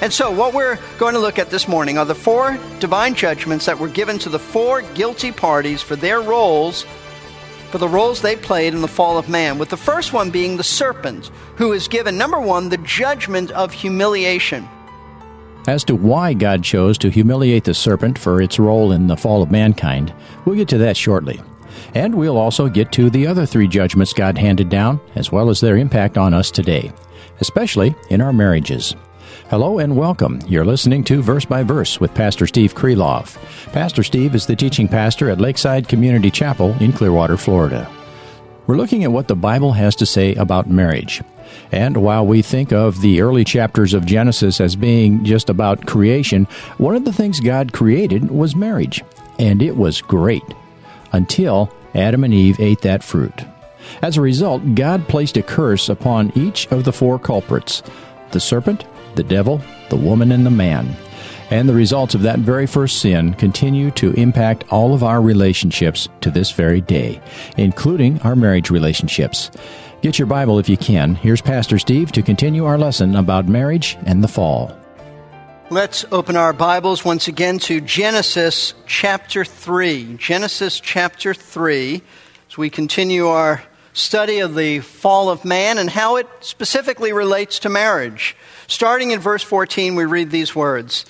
And so, what we're going to look at this morning are the four divine judgments that were given to the four guilty parties for their roles, for the roles they played in the fall of man. With the first one being the serpent, who is given, number one, the judgment of humiliation. As to why God chose to humiliate the serpent for its role in the fall of mankind, we'll get to that shortly. And we'll also get to the other three judgments God handed down, as well as their impact on us today, especially in our marriages. Hello and welcome. You're listening to Verse by Verse with Pastor Steve Kreloff. Pastor Steve is the teaching pastor at Lakeside Community Chapel in Clearwater, Florida. We're looking at what the Bible has to say about marriage. And while we think of the early chapters of Genesis as being just about creation, one of the things God created was marriage. And it was great. Until Adam and Eve ate that fruit. As a result, God placed a curse upon each of the four culprits the serpent, the devil, the woman, and the man. And the results of that very first sin continue to impact all of our relationships to this very day, including our marriage relationships. Get your Bible if you can. Here's Pastor Steve to continue our lesson about marriage and the fall. Let's open our Bibles once again to Genesis chapter 3. Genesis chapter 3, as we continue our study of the fall of man and how it specifically relates to marriage. Starting in verse 14, we read these words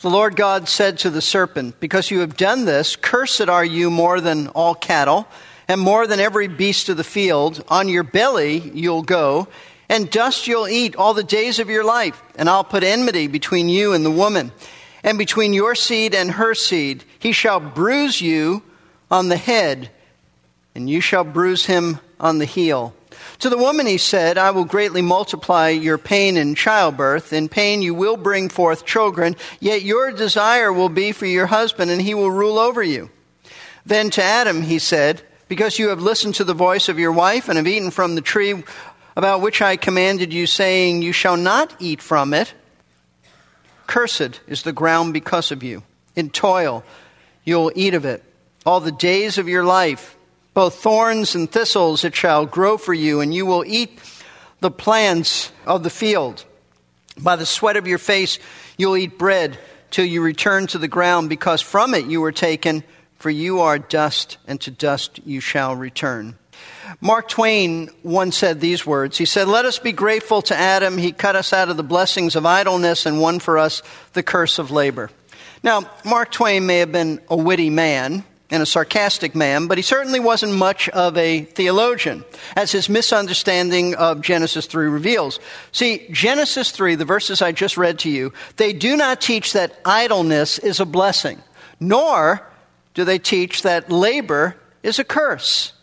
The Lord God said to the serpent, Because you have done this, cursed are you more than all cattle, and more than every beast of the field. On your belly you'll go, and dust you'll eat all the days of your life. And I'll put enmity between you and the woman, and between your seed and her seed. He shall bruise you on the head, and you shall bruise him on the heel. To the woman he said, I will greatly multiply your pain in childbirth. In pain you will bring forth children, yet your desire will be for your husband, and he will rule over you. Then to Adam he said, Because you have listened to the voice of your wife and have eaten from the tree about which I commanded you, saying, You shall not eat from it, cursed is the ground because of you. In toil you'll eat of it all the days of your life. Both thorns and thistles it shall grow for you, and you will eat the plants of the field. By the sweat of your face you'll eat bread till you return to the ground, because from it you were taken, for you are dust, and to dust you shall return. Mark Twain once said these words. He said, Let us be grateful to Adam. He cut us out of the blessings of idleness and won for us the curse of labor. Now, Mark Twain may have been a witty man, and a sarcastic man, but he certainly wasn't much of a theologian, as his misunderstanding of Genesis 3 reveals. See, Genesis 3, the verses I just read to you, they do not teach that idleness is a blessing, nor do they teach that labor is a curse.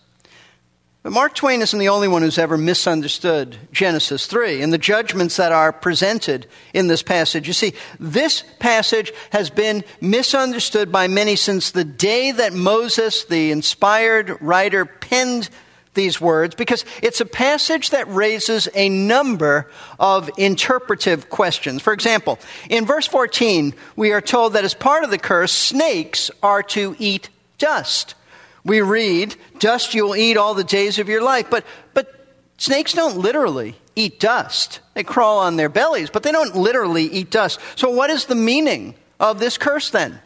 But Mark Twain isn't the only one who's ever misunderstood Genesis 3 and the judgments that are presented in this passage. You see, this passage has been misunderstood by many since the day that Moses, the inspired writer, penned these words because it's a passage that raises a number of interpretive questions. For example, in verse 14, we are told that as part of the curse, snakes are to eat dust. We read, dust you'll eat all the days of your life. But, but snakes don't literally eat dust. They crawl on their bellies, but they don't literally eat dust. So, what is the meaning of this curse then?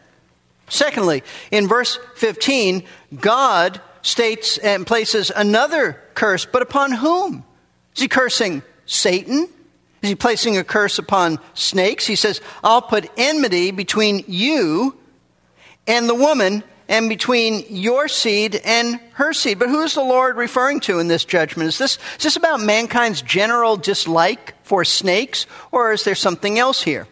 Secondly, in verse 15, God states and places another curse, but upon whom? Is he cursing Satan? Is he placing a curse upon snakes? He says, I'll put enmity between you and the woman, and between your seed and her seed. But who is the Lord referring to in this judgment? Is this, is this about mankind's general dislike for snakes, or is there something else here?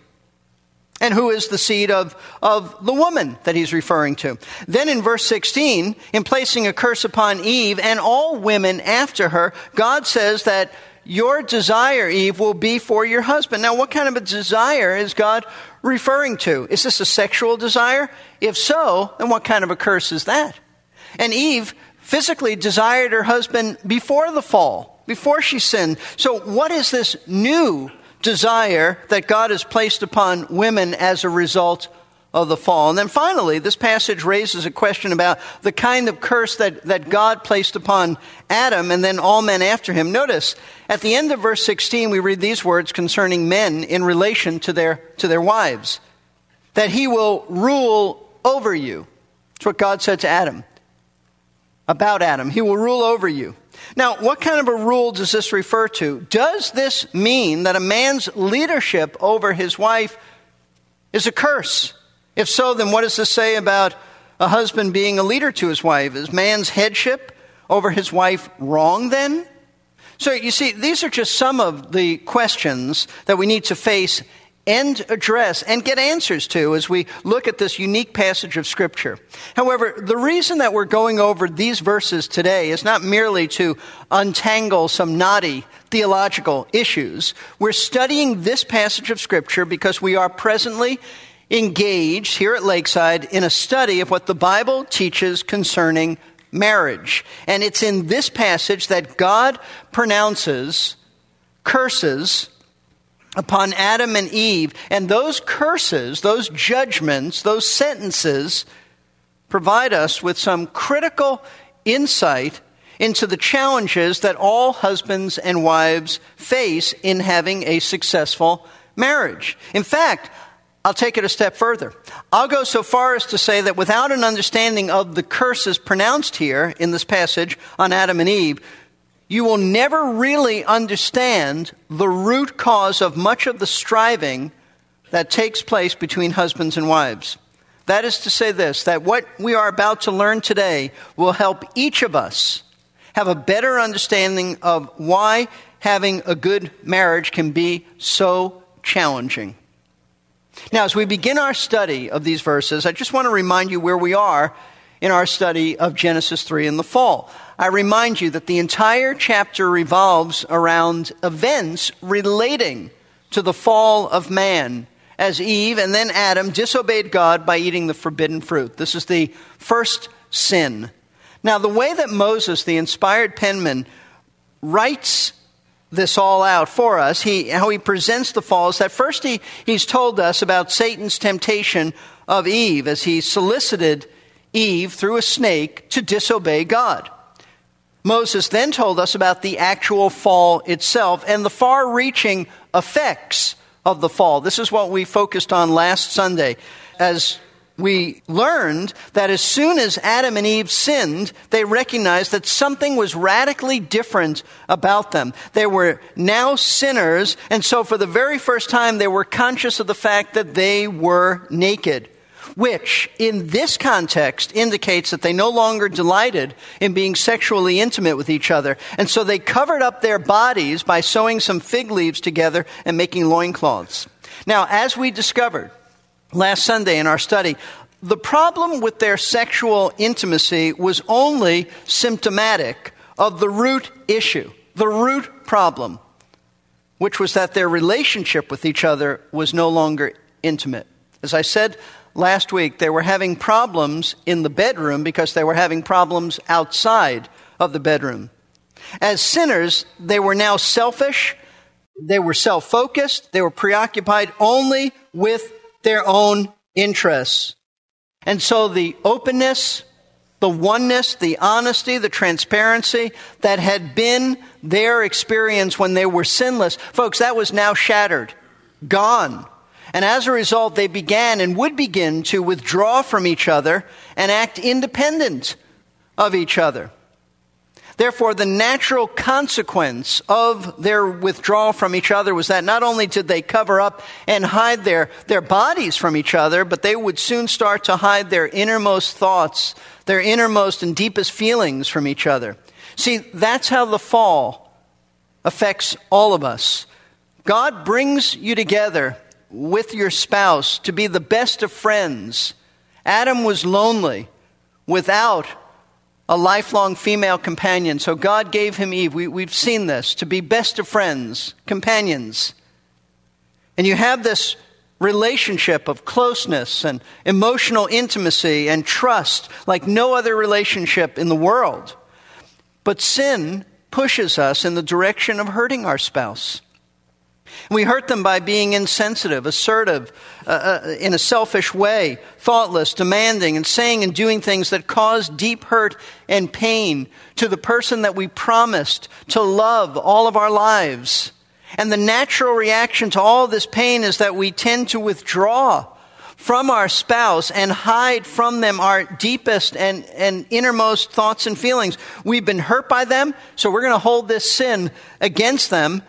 and who is the seed of, of the woman that he's referring to. Then in verse 16, in placing a curse upon Eve and all women after her, God says that your desire, Eve, will be for your husband. Now, what kind of a desire is God referring to? Is this a sexual desire? If so, then what kind of a curse is that? And Eve physically desired her husband before the fall, before she sinned. So, what is this new desire that God has placed upon women as a result of the fall. And then finally, this passage raises a question about the kind of curse that, that God placed upon Adam and then all men after him. Notice, at the end of verse 16, we read these words concerning men in relation to their, to their wives that he will rule over you. That's what God said to Adam about Adam. He will rule over you. Now, what kind of a rule does this refer to? Does this mean that a man's leadership over his wife is a curse? If so, then what does this say about a husband being a leader to his wife? Is man's headship over his wife wrong then? So you see, these are just some of the questions that we need to face and address and get answers to as we look at this unique passage of Scripture. However, the reason that we're going over these verses today is not merely to untangle some knotty theological issues. We're studying this passage of Scripture because we are presently engaged here at Lakeside in a study of what the Bible teaches concerning marriage. And it's in this passage that God pronounces curses upon Adam and Eve. And those curses, those judgments, those sentences provide us with some critical insight into the challenges that all husbands and wives face in having a successful marriage. In fact, I'll take it a step further. I'll go so far as to say that without an understanding of the curses pronounced here in this passage on Adam and Eve, you will never really understand the root cause of much of the striving that takes place between husbands and wives. That is to say, this that what we are about to learn today will help each of us have a better understanding of why having a good marriage can be so challenging. Now, as we begin our study of these verses, I just want to remind you where we are in our study of Genesis 3 in the fall. I remind you that the entire chapter revolves around events relating to the fall of man as Eve and then Adam disobeyed God by eating the forbidden fruit. This is the first sin. Now, the way that Moses, the inspired penman, writes this all out for us, he, how he presents the fall is that first he, he's told us about Satan's temptation of Eve as he solicited Eve through a snake to disobey God. Moses then told us about the actual fall itself and the far reaching effects of the fall. This is what we focused on last Sunday as we learned that as soon as Adam and Eve sinned, they recognized that something was radically different about them. They were now sinners, and so for the very first time, they were conscious of the fact that they were naked which in this context indicates that they no longer delighted in being sexually intimate with each other. And so they covered up their bodies by sewing some fig leaves together and making loincloths. Now, as we discovered last Sunday in our study, the problem with their sexual intimacy was only symptomatic of the root issue, the root problem, which was that their relationship with each other was no longer intimate. As I said last week, they were having problems in the bedroom because they were having problems outside of the bedroom. As sinners, they were now selfish, they were self focused, they were preoccupied only with their own interests. And so the openness, the oneness, the honesty, the transparency that had been their experience when they were sinless, folks, that was now shattered, gone. And as a result, they began and would begin to withdraw from each other and act independent of each other. Therefore, the natural consequence of their withdrawal from each other was that not only did they cover up and hide their, their bodies from each other, but they would soon start to hide their innermost thoughts, their innermost and deepest feelings from each other. See, that's how the fall affects all of us. God brings you together with your spouse, to be the best of friends. Adam was lonely without a lifelong female companion. So God gave him Eve. We, we've seen this to be best of friends, companions. And you have this relationship of closeness and emotional intimacy and trust like no other relationship in the world. But sin pushes us in the direction of hurting our spouse. We hurt them by being insensitive, assertive, uh, uh, in a selfish way, thoughtless, demanding, and saying and doing things that cause deep hurt and pain to the person that we promised to love all of our lives. And the natural reaction to all this pain is that we tend to withdraw from our spouse and hide from them our deepest and, and innermost thoughts and feelings. We've been hurt by them, so we're going to hold this sin against them,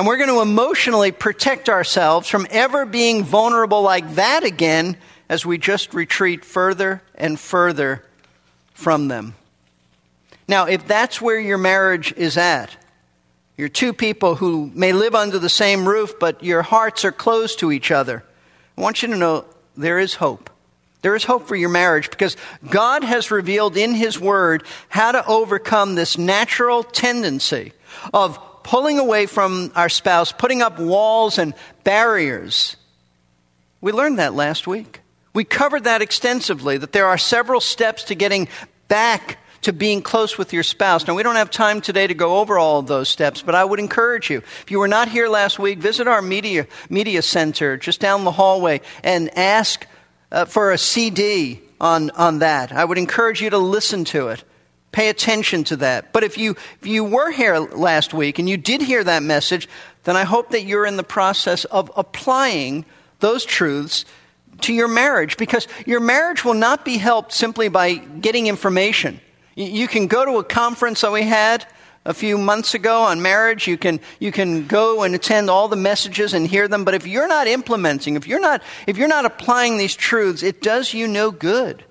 and we're going to emotionally protect ourselves from ever being vulnerable like that again as we just retreat further and further from them. Now, if that's where your marriage is at, you're two people who may live under the same roof, but your hearts are closed to each other. I want you to know there is hope. There is hope for your marriage because God has revealed in His Word how to overcome this natural tendency of pulling away from our spouse, putting up walls and barriers. We learned that last week. We covered that extensively, that there are several steps to getting back to being close with your spouse. Now, we don't have time today to go over all of those steps, but I would encourage you. If you were not here last week, visit our media, media center just down the hallway and ask uh, for a CD on, on that. I would encourage you to listen to it. Pay attention to that. But if you, if you were here last week and you did hear that message, then I hope that you're in the process of applying those truths to your marriage because your marriage will not be helped simply by getting information. You can go to a conference that we had a few months ago on marriage. You can, you can go and attend all the messages and hear them. But if you're not implementing, if you're not, if you're not applying these truths, it does you no good.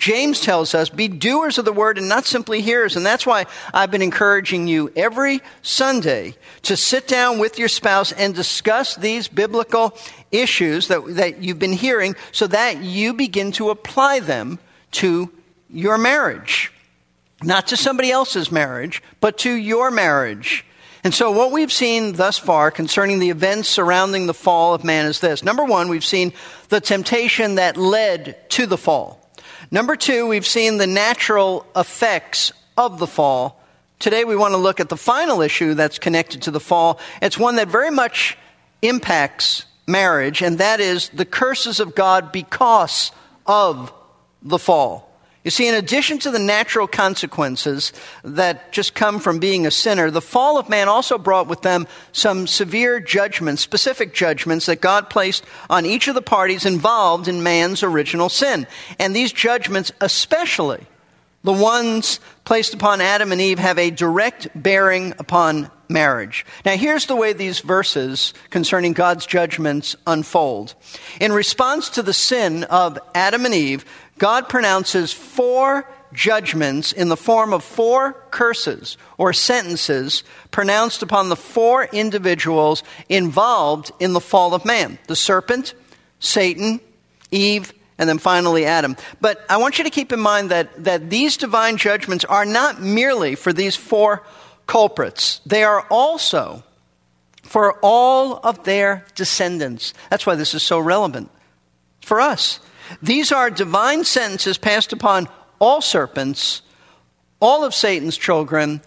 James tells us, be doers of the word and not simply hearers. And that's why I've been encouraging you every Sunday to sit down with your spouse and discuss these biblical issues that, that you've been hearing so that you begin to apply them to your marriage. Not to somebody else's marriage, but to your marriage. And so, what we've seen thus far concerning the events surrounding the fall of man is this. Number one, we've seen the temptation that led to the fall. Number two, we've seen the natural effects of the fall. Today, we want to look at the final issue that's connected to the fall. It's one that very much impacts marriage, and that is the curses of God because of the fall. You see, in addition to the natural consequences that just come from being a sinner, the fall of man also brought with them some severe judgments, specific judgments that God placed on each of the parties involved in man's original sin. And these judgments, especially the ones placed upon Adam and Eve, have a direct bearing upon marriage. Now, here's the way these verses concerning God's judgments unfold. In response to the sin of Adam and Eve, God pronounces four judgments in the form of four curses or sentences pronounced upon the four individuals involved in the fall of man the serpent, Satan, Eve, and then finally Adam. But I want you to keep in mind that, that these divine judgments are not merely for these four culprits, they are also for all of their descendants. That's why this is so relevant for us. These are divine sentences passed upon all serpents, all of Satan's children,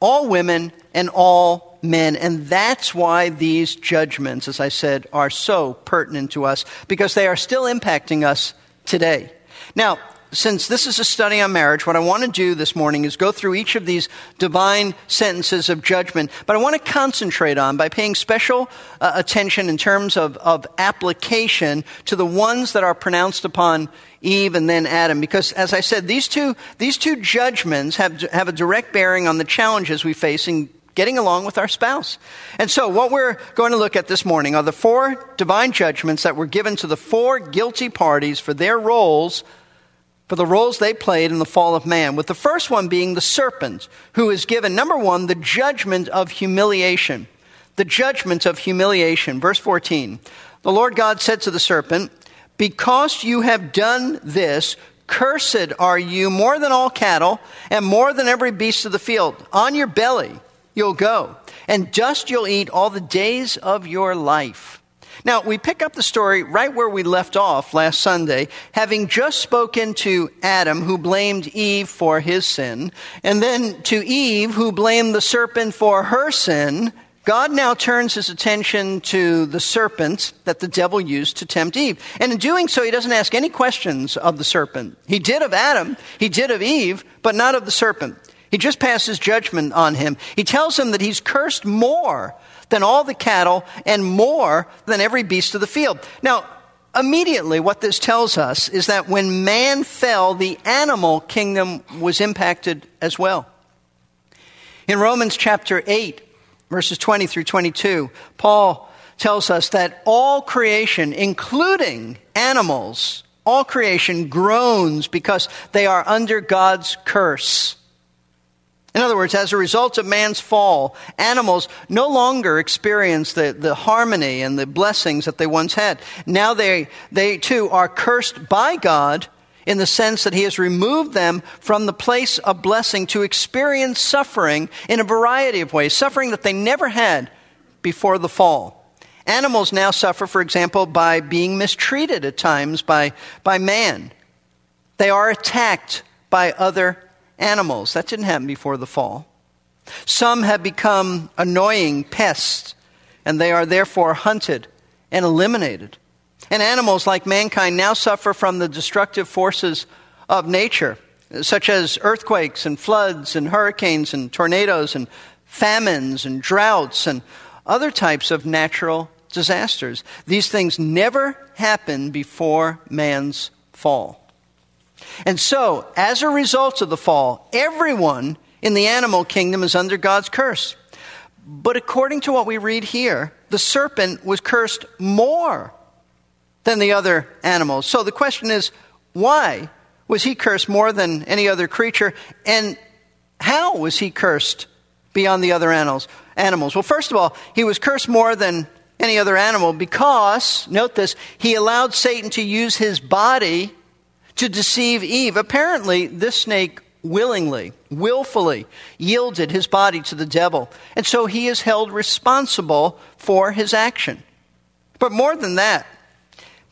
all women, and all men. And that's why these judgments, as I said, are so pertinent to us, because they are still impacting us today. Now, since this is a study on marriage, what I want to do this morning is go through each of these divine sentences of judgment, but I want to concentrate on by paying special uh, attention in terms of, of application to the ones that are pronounced upon Eve and then Adam. Because as I said, these two, these two judgments have, have a direct bearing on the challenges we face in getting along with our spouse. And so, what we're going to look at this morning are the four divine judgments that were given to the four guilty parties for their roles for the roles they played in the fall of man, with the first one being the serpent, who is given, number one, the judgment of humiliation. The judgment of humiliation. Verse 14. The Lord God said to the serpent, Because you have done this, cursed are you more than all cattle and more than every beast of the field. On your belly you'll go, and dust you'll eat all the days of your life. Now, we pick up the story right where we left off last Sunday, having just spoken to Adam, who blamed Eve for his sin, and then to Eve, who blamed the serpent for her sin. God now turns his attention to the serpent that the devil used to tempt Eve. And in doing so, he doesn't ask any questions of the serpent. He did of Adam, he did of Eve, but not of the serpent. He just passes judgment on him. He tells him that he's cursed more than all the cattle and more than every beast of the field. Now, immediately what this tells us is that when man fell, the animal kingdom was impacted as well. In Romans chapter 8, verses 20 through 22, Paul tells us that all creation, including animals, all creation groans because they are under God's curse. In other words, as a result of man's fall, animals no longer experience the, the harmony and the blessings that they once had. Now they, they too are cursed by God in the sense that He has removed them from the place of blessing to experience suffering in a variety of ways, suffering that they never had before the fall. Animals now suffer, for example, by being mistreated at times by, by man. They are attacked by other animals. That didn't happen before the fall. Some have become annoying pests, and they are therefore hunted and eliminated. And animals like mankind now suffer from the destructive forces of nature, such as earthquakes and floods and hurricanes and tornadoes and famines and droughts and other types of natural disasters. These things never happened before man's fall. And so, as a result of the fall, everyone in the animal kingdom is under God's curse. But according to what we read here, the serpent was cursed more than the other animals. So the question is, why was he cursed more than any other creature? And how was he cursed beyond the other animals? Animals. Well, first of all, he was cursed more than any other animal because, note this, he allowed Satan to use his body to deceive Eve. Apparently, this snake willingly, willfully yielded his body to the devil. And so he is held responsible for his action. But more than that,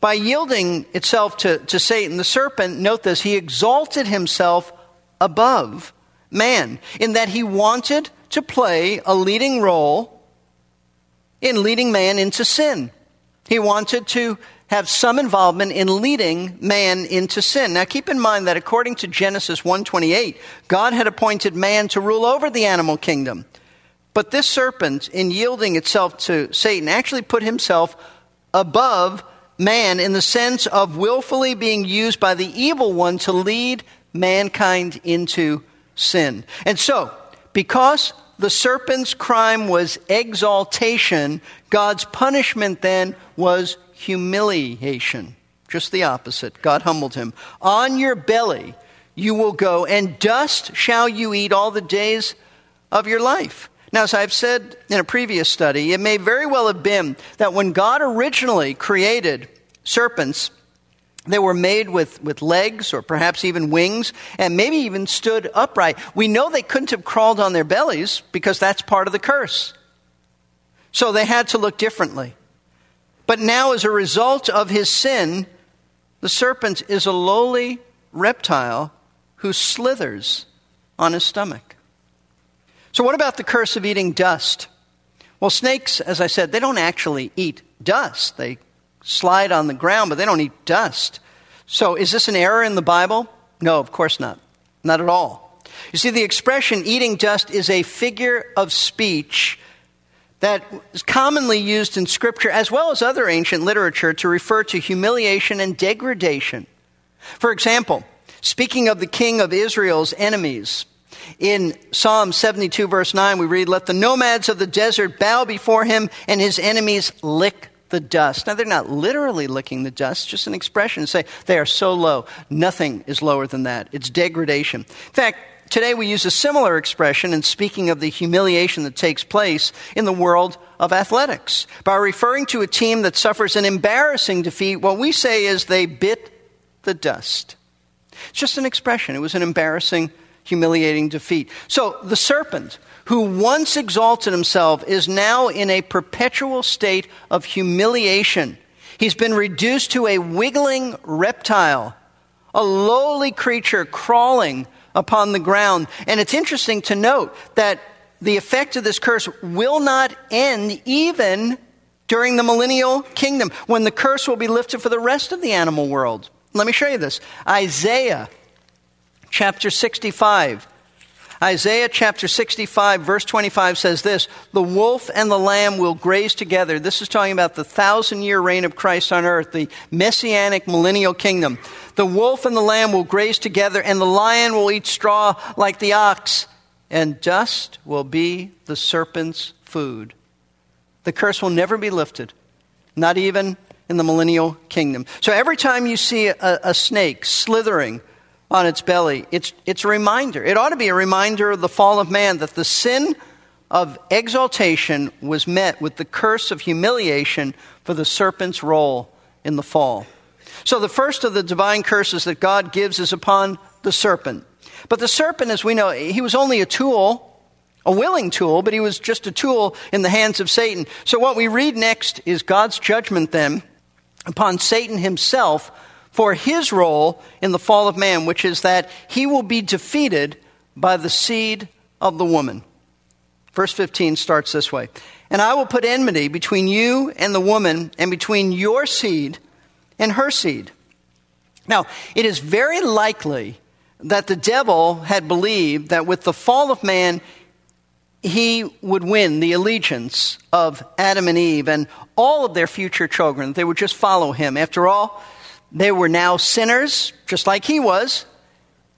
by yielding itself to, to Satan, the serpent, note this, he exalted himself above man in that he wanted to play a leading role in leading man into sin. He wanted to have some involvement in leading man into sin. Now keep in mind that according to Genesis 1:28, God had appointed man to rule over the animal kingdom. But this serpent in yielding itself to Satan actually put himself above man in the sense of willfully being used by the evil one to lead mankind into sin. And so, because the serpent's crime was exaltation, God's punishment then was humiliation. Just the opposite. God humbled him. On your belly you will go, and dust shall you eat all the days of your life. Now, as I've said in a previous study, it may very well have been that when God originally created serpents, they were made with, with legs or perhaps even wings and maybe even stood upright. We know they couldn't have crawled on their bellies because that's part of the curse. So they had to look differently. But now, as a result of his sin, the serpent is a lowly reptile who slithers on his stomach. So, what about the curse of eating dust? Well, snakes, as I said, they don't actually eat dust. They slide on the ground, but they don't eat dust. So, is this an error in the Bible? No, of course not. Not at all. You see, the expression eating dust is a figure of speech that is commonly used in Scripture as well as other ancient literature to refer to humiliation and degradation. For example, speaking of the king of Israel's enemies, in Psalm 72, verse 9, we read, Let the nomads of the desert bow before him, and his enemies lick the dust. Now, they're not literally licking the dust, just an expression to say they are so low. Nothing is lower than that. It's degradation. In fact, Today we use a similar expression in speaking of the humiliation that takes place in the world of athletics. By referring to a team that suffers an embarrassing defeat, what we say is they bit the dust. It's just an expression. It was an embarrassing, humiliating defeat. So the serpent, who once exalted himself, is now in a perpetual state of humiliation. He's been reduced to a wiggling reptile, a lowly creature crawling upon the ground. And it's interesting to note that the effect of this curse will not end even during the millennial kingdom, when the curse will be lifted for the rest of the animal world. Let me show you this. Isaiah chapter 65. Isaiah chapter 65, verse 25 says this The wolf and the lamb will graze together. This is talking about the thousand year reign of Christ on earth, the messianic millennial kingdom. The wolf and the lamb will graze together, and the lion will eat straw like the ox, and dust will be the serpent's food. The curse will never be lifted, not even in the millennial kingdom. So every time you see a, a snake slithering on its belly, it's, it's a reminder. It ought to be a reminder of the fall of man, that the sin of exaltation was met with the curse of humiliation for the serpent's role in the fall. So the first of the divine curses that God gives is upon the serpent. But the serpent, as we know, he was only a tool, a willing tool, but he was just a tool in the hands of Satan. So what we read next is God's judgment then upon Satan himself for his role in the fall of man, which is that he will be defeated by the seed of the woman. Verse 15 starts this way And I will put enmity between you and the woman, and between your seed and her seed. Now, it is very likely that the devil had believed that with the fall of man, he would win the allegiance of Adam and Eve and all of their future children. They would just follow him. After all, they were now sinners, just like he was.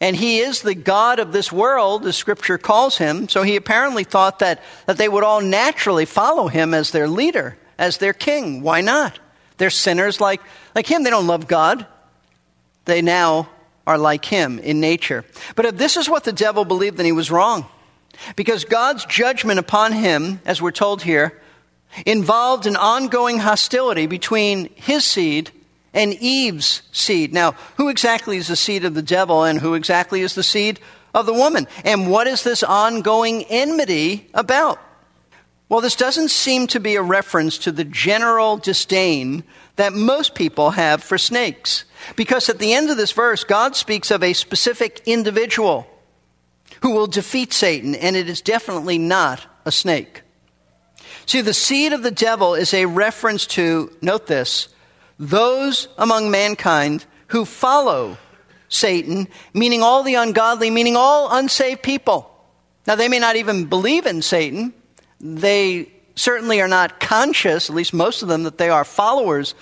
And he is the God of this world, as scripture calls him. So he apparently thought that, that they would all naturally follow him as their leader, as their king. Why not? They're sinners like, like him. They don't love God. They now are like him in nature. But if this is what the devil believed, then he was wrong. Because God's judgment upon him, as we're told here, involved an ongoing hostility between his seed and Eve's seed. Now, who exactly is the seed of the devil and who exactly is the seed of the woman? And what is this ongoing enmity about? Well, this doesn't seem to be a reference to the general disdain that most people have for snakes. Because at the end of this verse, God speaks of a specific individual who will defeat Satan, and it is definitely not a snake. See, the seed of the devil is a reference to, note this, those among mankind who follow Satan, meaning all the ungodly, meaning all unsaved people. Now, they may not even believe in Satan, they certainly are not conscious, at least most of them, that they are followers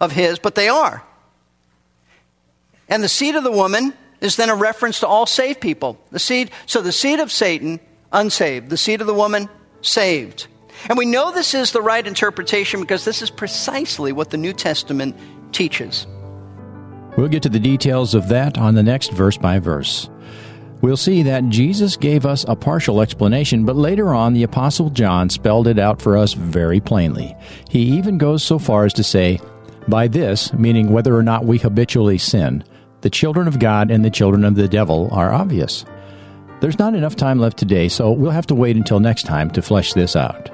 of his, but they are. And the seed of the woman is then a reference to all saved people. The seed, so the seed of Satan, unsaved. The seed of the woman, saved. And we know this is the right interpretation because this is precisely what the New Testament teaches. We'll get to the details of that on the next verse by verse. We'll see that Jesus gave us a partial explanation, but later on the Apostle John spelled it out for us very plainly. He even goes so far as to say, By this, meaning whether or not we habitually sin, the children of God and the children of the devil are obvious. There's not enough time left today, so we'll have to wait until next time to flesh this out.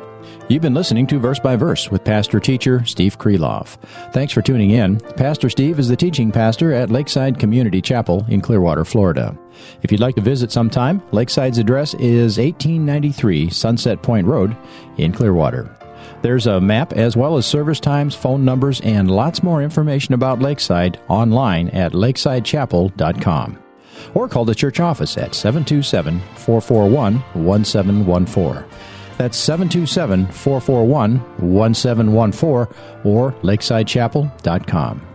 You've been listening to Verse by Verse with pastor teacher Steve Kreloff. Thanks for tuning in. Pastor Steve is the teaching pastor at Lakeside Community Chapel in Clearwater, Florida. If you'd like to visit sometime, Lakeside's address is 1893 Sunset Point Road in Clearwater. There's a map as well as service times, phone numbers, and lots more information about Lakeside online at lakesidechapel.com. Or call the church office at 727 441 1714. That's 727 441 1714 or lakesidechapel.com.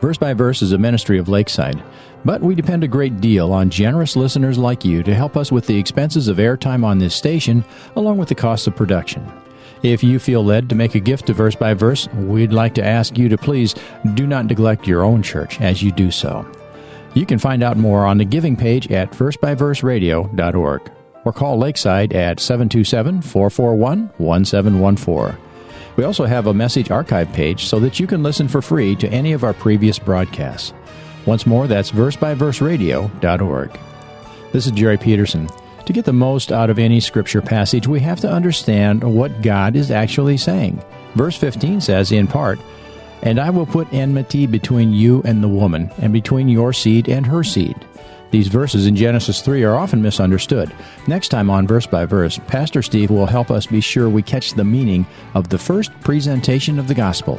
Verse by Verse is a ministry of Lakeside, but we depend a great deal on generous listeners like you to help us with the expenses of airtime on this station, along with the costs of production. If you feel led to make a gift to Verse by Verse, we'd like to ask you to please do not neglect your own church as you do so. You can find out more on the giving page at versebyverseradio.org or call Lakeside at 727 441 1714. We also have a message archive page so that you can listen for free to any of our previous broadcasts. Once more, that's versebyverseradio.org. This is Jerry Peterson. To get the most out of any scripture passage, we have to understand what God is actually saying. Verse 15 says, in part, And I will put enmity between you and the woman, and between your seed and her seed. These verses in Genesis 3 are often misunderstood. Next time on Verse by Verse, Pastor Steve will help us be sure we catch the meaning of the first presentation of the gospel.